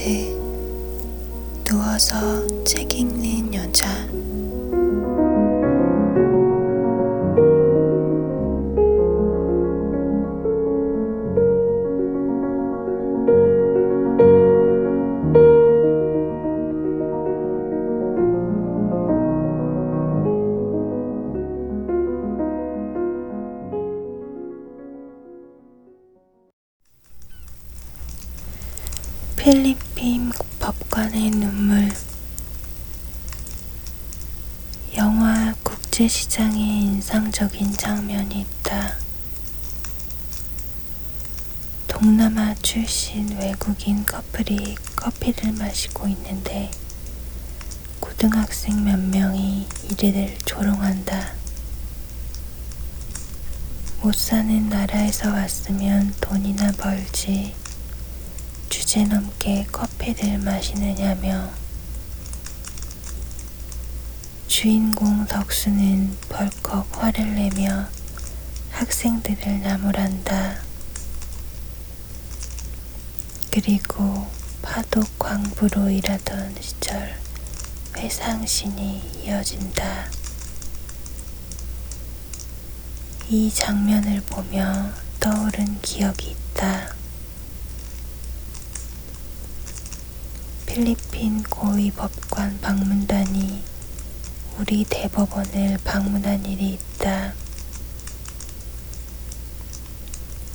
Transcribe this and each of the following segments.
듯 누워서 책 읽는 여자. 법관의 눈물 영화 국제시장에 인상적인 장면이 있다. 동남아 출신 외국인 커플이 커피를 마시고 있는데 고등학생 몇 명이 이들을 조롱한다. 못 사는 나라에서 왔으면 돈이나 벌지. 주제 넘게 커피를 마시느냐며 주인공 덕수는 벌컥 화를 내며 학생들을 나무란다. 그리고 파독 광부로 일하던 시절 회상신이 이어진다. 이 장면을 보며 떠오른 기억이 있다. 필리핀 고위 법관 방문단이 우리 대법원을 방문한 일이 있다.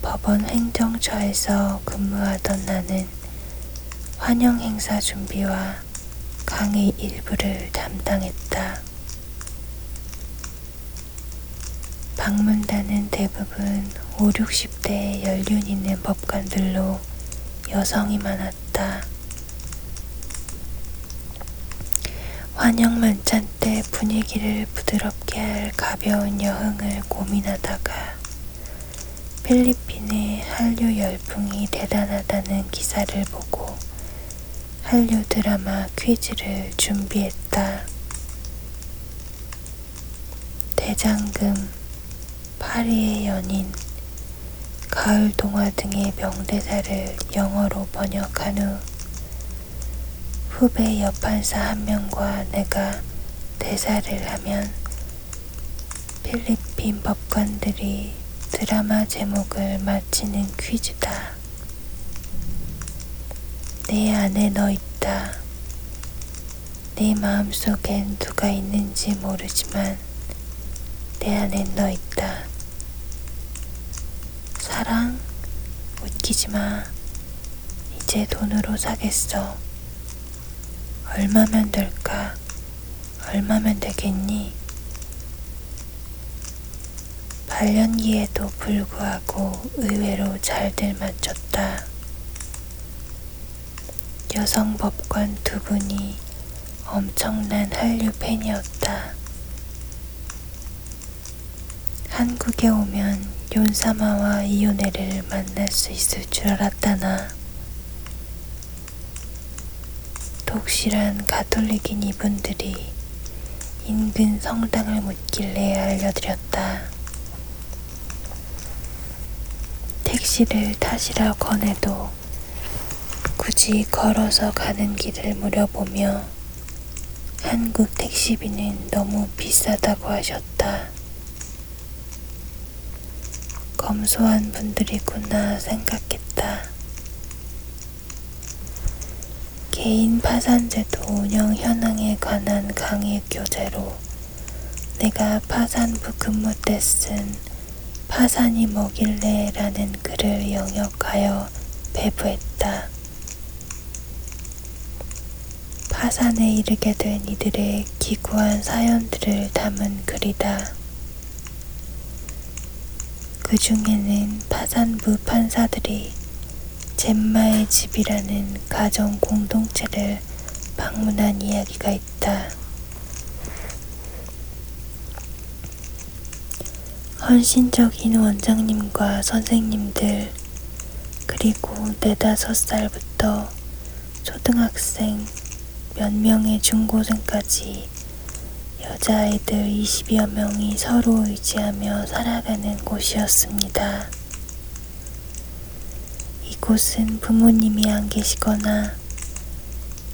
법원 행정처에서 근무하던 나는 환영 행사 준비와 강의 일부를 담당했다. 방문단은 대부분 5, 60대의 연륜 있는 법관들로 여성이 많았다. 환영 만찬 때 분위기를 부드럽게 할 가벼운 여흥을 고민하다가 필리핀의 한류 열풍이 대단하다는 기사를 보고 한류 드라마 퀴즈를 준비했다. 대장금, 파리의 연인, 가을 동화 등의 명대사를 영어로 번역한 후 후배 여판사 한 명과 내가 대사를 하면 필리핀 법관들이 드라마 제목을 맞히는 퀴즈다. 내 안에 너 있다. 내 마음 속엔 누가 있는지 모르지만 내 안엔 너 있다. 사랑? 웃기지 마. 이제 돈으로 사겠어. 얼마면 될까? 얼마면 되겠니? 발연기에도 불구하고 의외로 잘들 맞췄다. 여성 법관 두 분이 엄청난 한류 팬이었다. 한국에 오면 윤사마와 이윤혜를 만날 수 있을 줄 알았다나. 독실한 가톨릭인 이분들이 인근 성당을 묻길래 알려드렸다. 택시를 타시라 권해도 굳이 걸어서 가는 길을 물어보며 한국 택시비는 너무 비싸다고 하셨다. 검소한 분들이구나 생각했다. 개인 파산제도 운영 현황에 관한 강의 교재로 내가 파산부 근무 때 쓴 파산이 뭐길래 라는 글을 영역하여 배부했다. 파산에 이르게 된 이들의 기구한 사연들을 담은 글이다. 그 중에는 파산부 판사들이 젬마의 집이라는 가정 공동체를 방문한 이야기가 있다. 헌신적인 원장님과 선생님들, 그리고 네다섯 살부터 초등학생 몇 명의 중고생까지 여자아이들 20여 명이 서로 의지하며 살아가는 곳이었습니다. 이곳은 부모님이 안 계시거나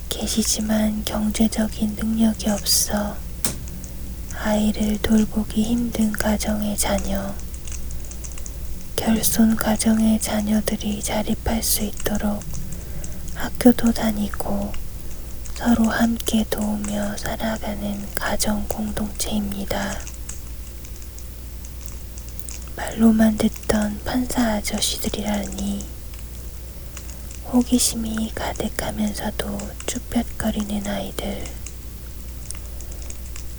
계시지만 경제적인 능력이 없어 아이를 돌보기 힘든 가정의 자녀, 결손 가정의 자녀들이 자립할 수 있도록 학교도 다니고 서로 함께 도우며 살아가는 가정 공동체입니다. 말로만 듣던 판사 아저씨들이라니 호기심이 가득하면서도 쭈뼛거리는 아이들.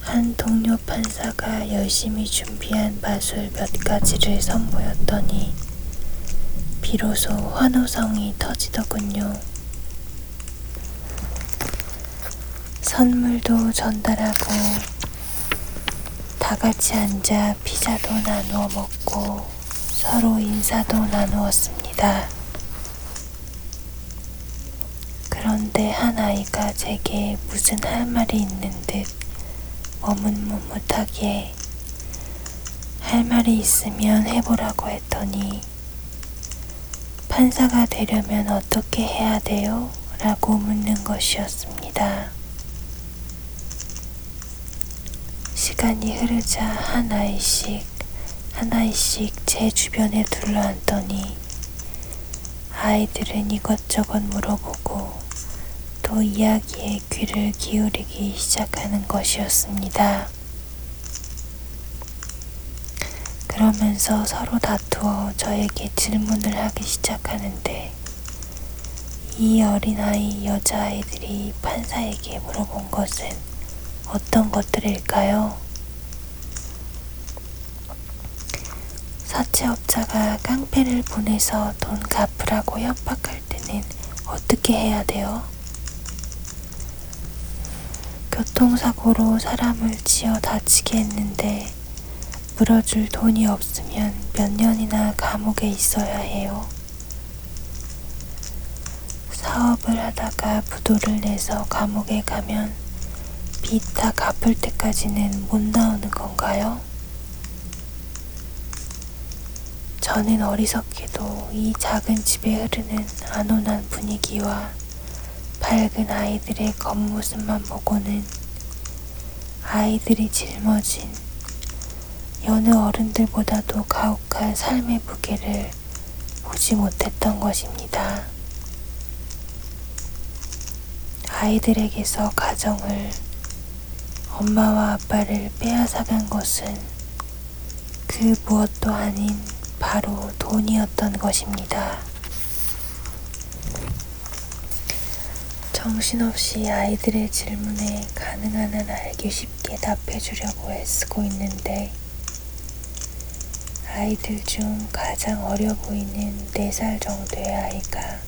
한 동료 판사가 열심히 준비한 마술 몇 가지를 선보였더니 비로소 환호성이 터지더군요. 선물도 전달하고 다 같이 앉아 피자도 나누어 먹고 서로 인사도 나누었습니다. 그런데 한 아이가 제게 무슨 할 말이 있는 듯 머뭇머뭇하게 할 말이 있으면 해보라고 했더니 판사가 되려면 어떻게 해야 돼요? 라고 묻는 것이었습니다. 시간이 흐르자 한 아이씩 한 아이씩 제 주변에 둘러앉더니 아이들은 이것저것 물어보고 또 이야기에 귀를 기울이기 시작하는 것이었습니다. 그러면서 서로 다투어 저에게 질문을 하기 시작하는데 이 어린아이 여자아이들이 판사에게 물어본 것은 어떤 것들일까요? 사채업자가 깡패를 보내서 돈 갚으라고 협박할 때는 어떻게 해야 돼요? 교통사고로 사람을 지어 다치게 했는데 물어줄 돈이 없으면 몇 년이나 감옥에 있어야 해요. 사업을 하다가 부도를 내서 감옥에 가면 빚 다 갚을 때까지는 못 나오는 건가요? 저는 어리석게도 이 작은 집에 흐르는 안온한 분위기와 밝은 아이들의 겉모습만 보고는 아이들이 짊어진 여느 어른들보다도 가혹한 삶의 무게를 보지 못했던 것입니다. 아이들에게서 가정을 엄마와 아빠를 빼앗아간 것은 그 무엇도 아닌 바로 돈이었던 것입니다. 정신없이 아이들의 질문에 가능한 한 알기 쉽게 답해주려고 애쓰고 있는데 아이들 중 가장 어려 보이는 4살 정도의 아이가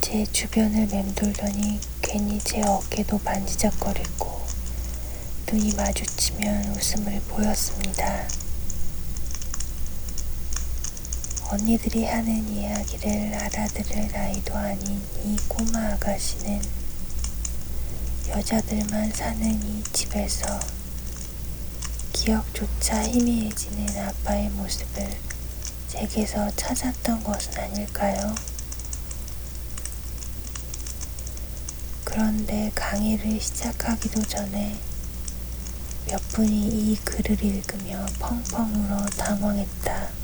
제 주변을 맴돌더니 괜히 제 어깨도 만지작거리고 눈이 마주치면 웃음을 보였습니다. 언니들이 하는 이야기를 알아들을 나이도 아닌 이 꼬마 아가씨는 여자들만 사는 이 집에서 기억조차 희미해지는 아빠의 모습을 제게서 찾았던 것은 아닐까요? 그런데 강의를 시작하기도 전에 몇 분이 이 글을 읽으며 펑펑 울어 당황했다.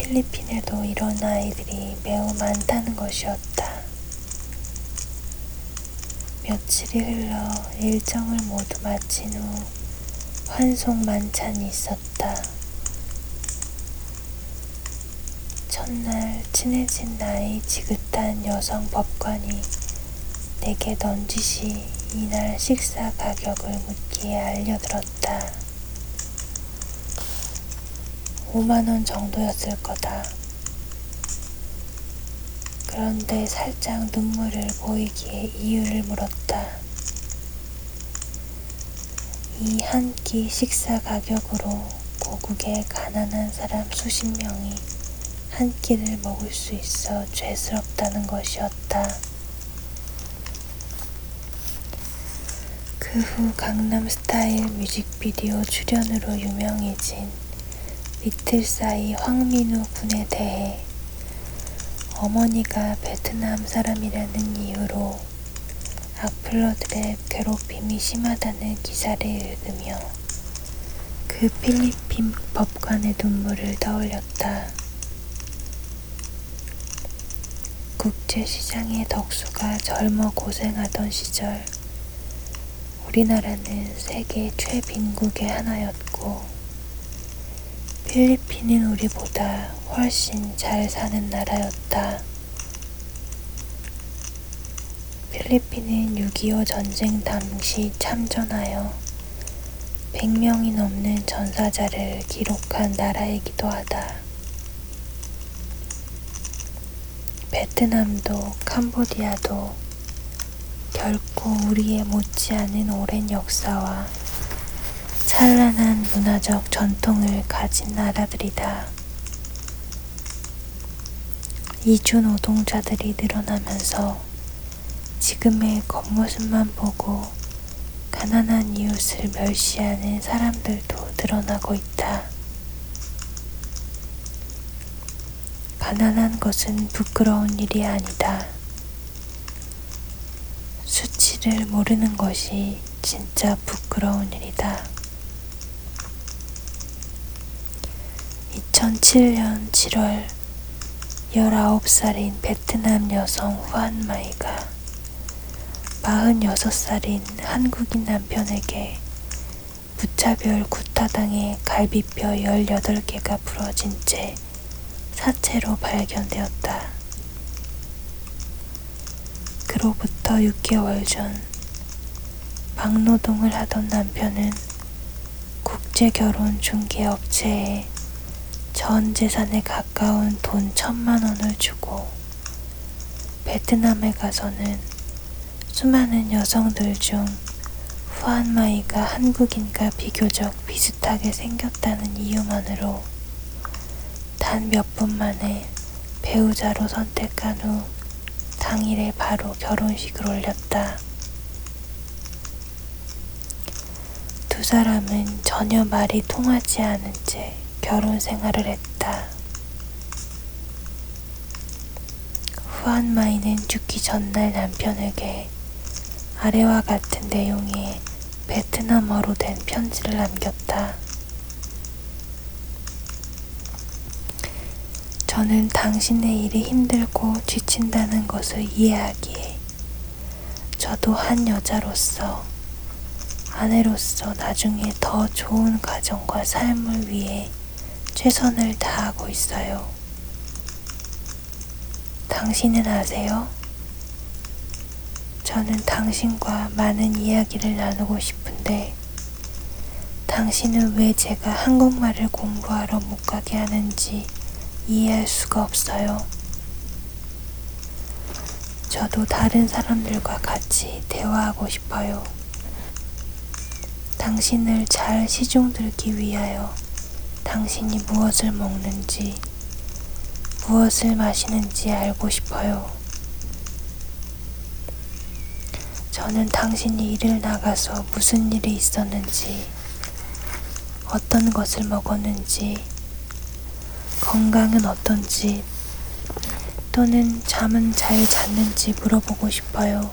필리핀에도 이런 아이들이 매우 많다는 것이었다. 며칠이 흘러 일정을 모두 마친 후 환송 만찬이 있었다. 첫날 친해진 나이 지긋한 여성 법관이 내게 넌지시 이날 식사 가격을 묻기에 알려들었다. 5만원 정도였을 거다. 그런데 살짝 눈물을 보이기에 이유를 물었다. 이 한 끼 식사 가격으로 고국의 가난한 사람 수십 명이 한 끼를 먹을 수 있어 죄스럽다는 것이었다. 그 후 강남 스타일 뮤직비디오 출연으로 유명해진 리틀 사이 황민우 군에 대해 어머니가 베트남 사람이라는 이유로 악플러들의 괴롭힘이 심하다는 기사를 읽으며 그 필리핀 법관의 눈물을 떠올렸다. 국제시장의 덕수가 젊어 고생하던 시절 우리나라는 세계 최빈국의 하나였고 필리핀은 우리보다 훨씬 잘 사는 나라였다. 필리핀은 6.25 전쟁 당시 참전하여 100명이 넘는 전사자를 기록한 나라이기도 하다. 베트남도 캄보디아도 결코 우리의 못지않은 오랜 역사와 찬란한 문화적 전통을 가진 나라들이다. 이주 노동자들이 늘어나면서 지금의 겉모습만 보고 가난한 이웃을 멸시하는 사람들도 늘어나고 있다. 가난한 것은 부끄러운 일이 아니다. 수치를 모르는 것이 진짜 부끄러운 일이다. 2007년 7월 19살인 베트남 여성 후안마이가 46살인 한국인 남편에게 무차별 구타당해 갈비뼈 18개가 부러진 채 사체로 발견되었다. 그로부터 6개월 전 막노동을 하던 남편은 국제결혼 중개업체에 전 재산에 가까운 돈 천만 원을 주고 베트남에 가서는 수많은 여성들 중 후안마이가 한국인과 비교적 비슷하게 생겼다는 이유만으로 단 몇 분 만에 배우자로 선택한 후 당일에 바로 결혼식을 올렸다. 두 사람은 전혀 말이 통하지 않은 채 결혼 생활을 했다. 후안마이는 죽기 전날 남편에게 아래와 같은 내용의 베트남어로 된 편지를 남겼다. 저는 당신의 일이 힘들고 지친다는 것을 이해하기에 저도 한 여자로서 아내로서 나중에 더 좋은 가정과 삶을 위해 최선을 다하고 있어요. 당신은 아세요? 저는 당신과 많은 이야기를 나누고 싶은데 당신은 왜 제가 한국말을 공부하러 못 가게 하는지 이해할 수가 없어요. 저도 다른 사람들과 같이 대화하고 싶어요. 당신을 잘 시중들기 위하여 당신이 무엇을 먹는지, 무엇을 마시는지 알고 싶어요. 저는 당신이 일을 나가서 무슨 일이 있었는지, 어떤 것을 먹었는지, 건강은 어떤지, 또는 잠은 잘 잤는지 물어보고 싶어요.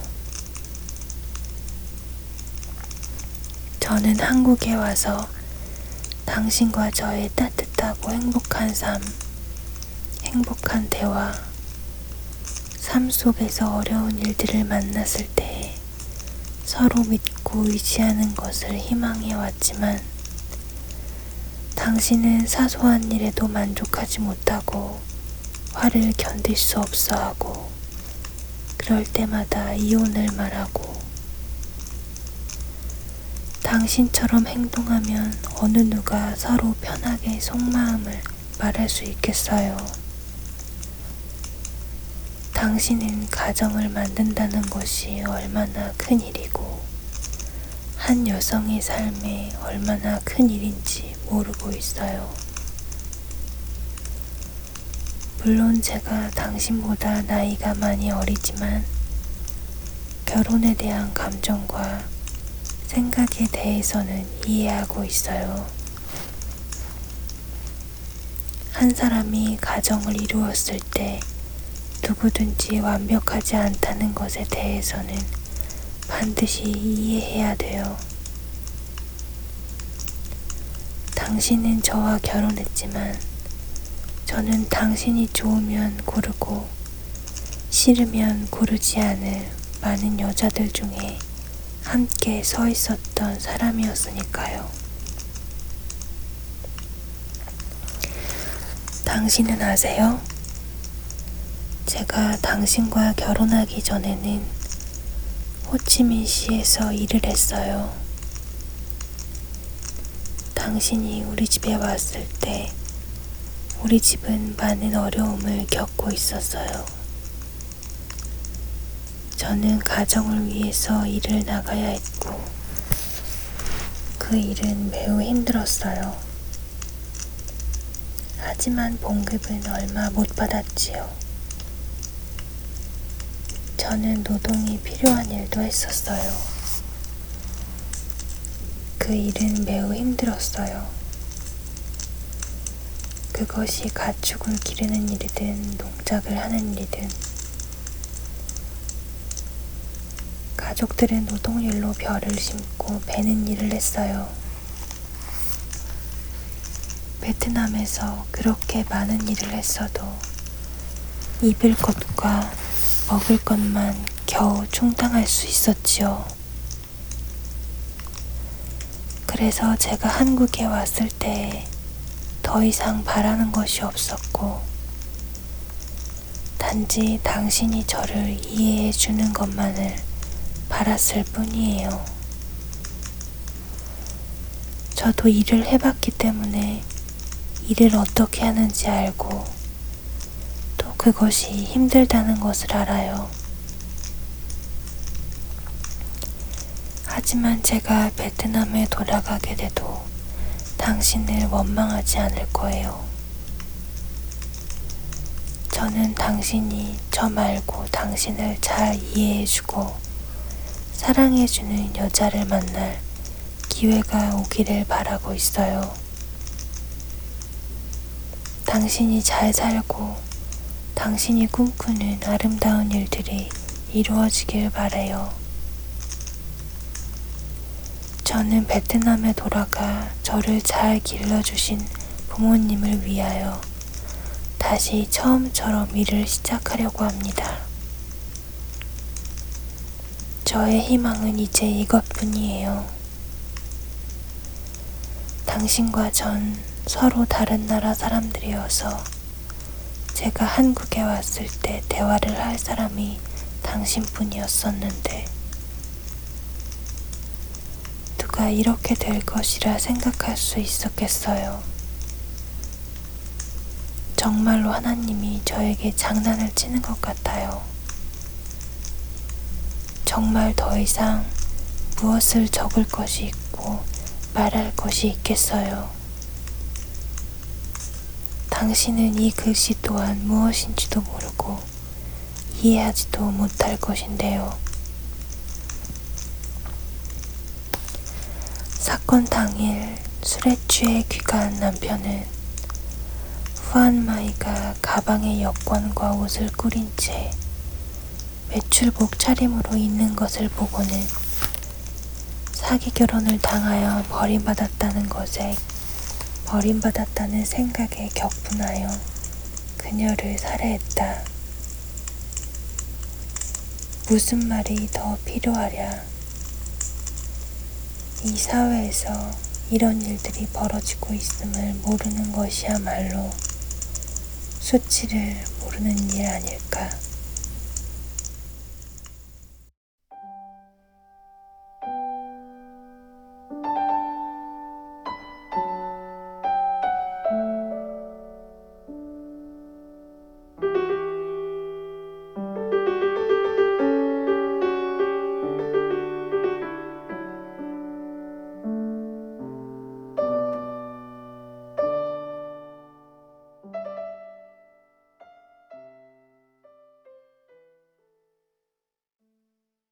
저는 한국에 와서 당신과 저의 따뜻하고 행복한 삶, 행복한 대화, 삶 속에서 어려운 일들을 만났을 때 서로 믿고 의지하는 것을 희망해 왔지만 당신은 사소한 일에도 만족하지 못하고 화를 견딜 수 없어 하고 그럴 때마다 이혼을 말하고 당신처럼 행동하면 어느 누가 서로 편하게 속마음을 말할 수 있겠어요. 당신은 가정을 만든다는 것이 얼마나 큰 일이고, 한 여성의 삶에 얼마나 큰 일인지 모르고 있어요. 물론 제가 당신보다 나이가 많이 어리지만, 결혼에 대한 감정과 생각에 대해서는 이해하고 있어요. 한 사람이 가정을 이루었을 때 누구든지 완벽하지 않다는 것에 대해서는 반드시 이해해야 돼요. 당신은 저와 결혼했지만 저는 당신이 좋으면 고르고 싫으면 고르지 않을 많은 여자들 중에 함께 서 있었던 사람이었으니까요. 당신은 아세요? 제가 당신과 결혼하기 전에는 호치민시에서 일을 했어요. 당신이 우리 집에 왔을 때 우리 집은 많은 어려움을 겪고 있었어요. 저는 가정을 위해서 일을 나가야 했고, 그 일은 매우 힘들었어요. 하지만 봉급은 얼마 못 받았지요. 저는 노동이 필요한 일도 했었어요. 그 일은 매우 힘들었어요. 그것이 가축을 기르는 일이든 농작을 하는 일이든 가족들은 노동일로 별을 심고 베는 일을 했어요. 베트남에서 그렇게 많은 일을 했어도 입을 것과 먹을 것만 겨우 충당할 수 있었지요. 그래서 제가 한국에 왔을 때 더 이상 바라는 것이 없었고, 단지 당신이 저를 이해해 주는 것만을 바랐을 뿐이에요. 저도 일을 해봤기 때문에 일을 어떻게 하는지 알고 또 그것이 힘들다는 것을 알아요. 하지만 제가 베트남에 돌아가게 돼도 당신을 원망하지 않을 거예요. 저는 당신이 저 말고 당신을 잘 이해해주고 사랑해주는 여자를 만날 기회가 오기를 바라고 있어요. 당신이 잘 살고 당신이 꿈꾸는 아름다운 일들이 이루어지길 바래요. 저는 베트남에 돌아가 저를 잘 길러주신 부모님을 위하여 다시 처음처럼 일을 시작하려고 합니다. 저의 희망은 이제 이것뿐이에요. 당신과 전 서로 다른 나라 사람들이어서 제가 한국에 왔을 때 대화를 할 사람이 당신뿐이었었는데 누가 이렇게 될 것이라 생각할 수 있었겠어요. 정말로 하나님이 저에게 장난을 치는 것 같아요. 정말 더 이상 무엇을 적을 것이 있고 말할 것이 있겠어요. 당신은 이 글씨 또한 무엇인지도 모르고 이해하지도 못할 것인데요. 사건 당일 술에 취해 귀가한 남편은 후안마이가 가방에 여권과 옷을 꾸린 채 외출복 차림으로 있는 것을 보고는 사기 결혼을 당하여 버림받았다는 것에 버림받았다는 생각에 격분하여 그녀를 살해했다. 무슨 말이 더 필요하랴. 이 사회에서 이런 일들이 벌어지고 있음을 모르는 것이야말로 수치를 모르는 일 아닐까.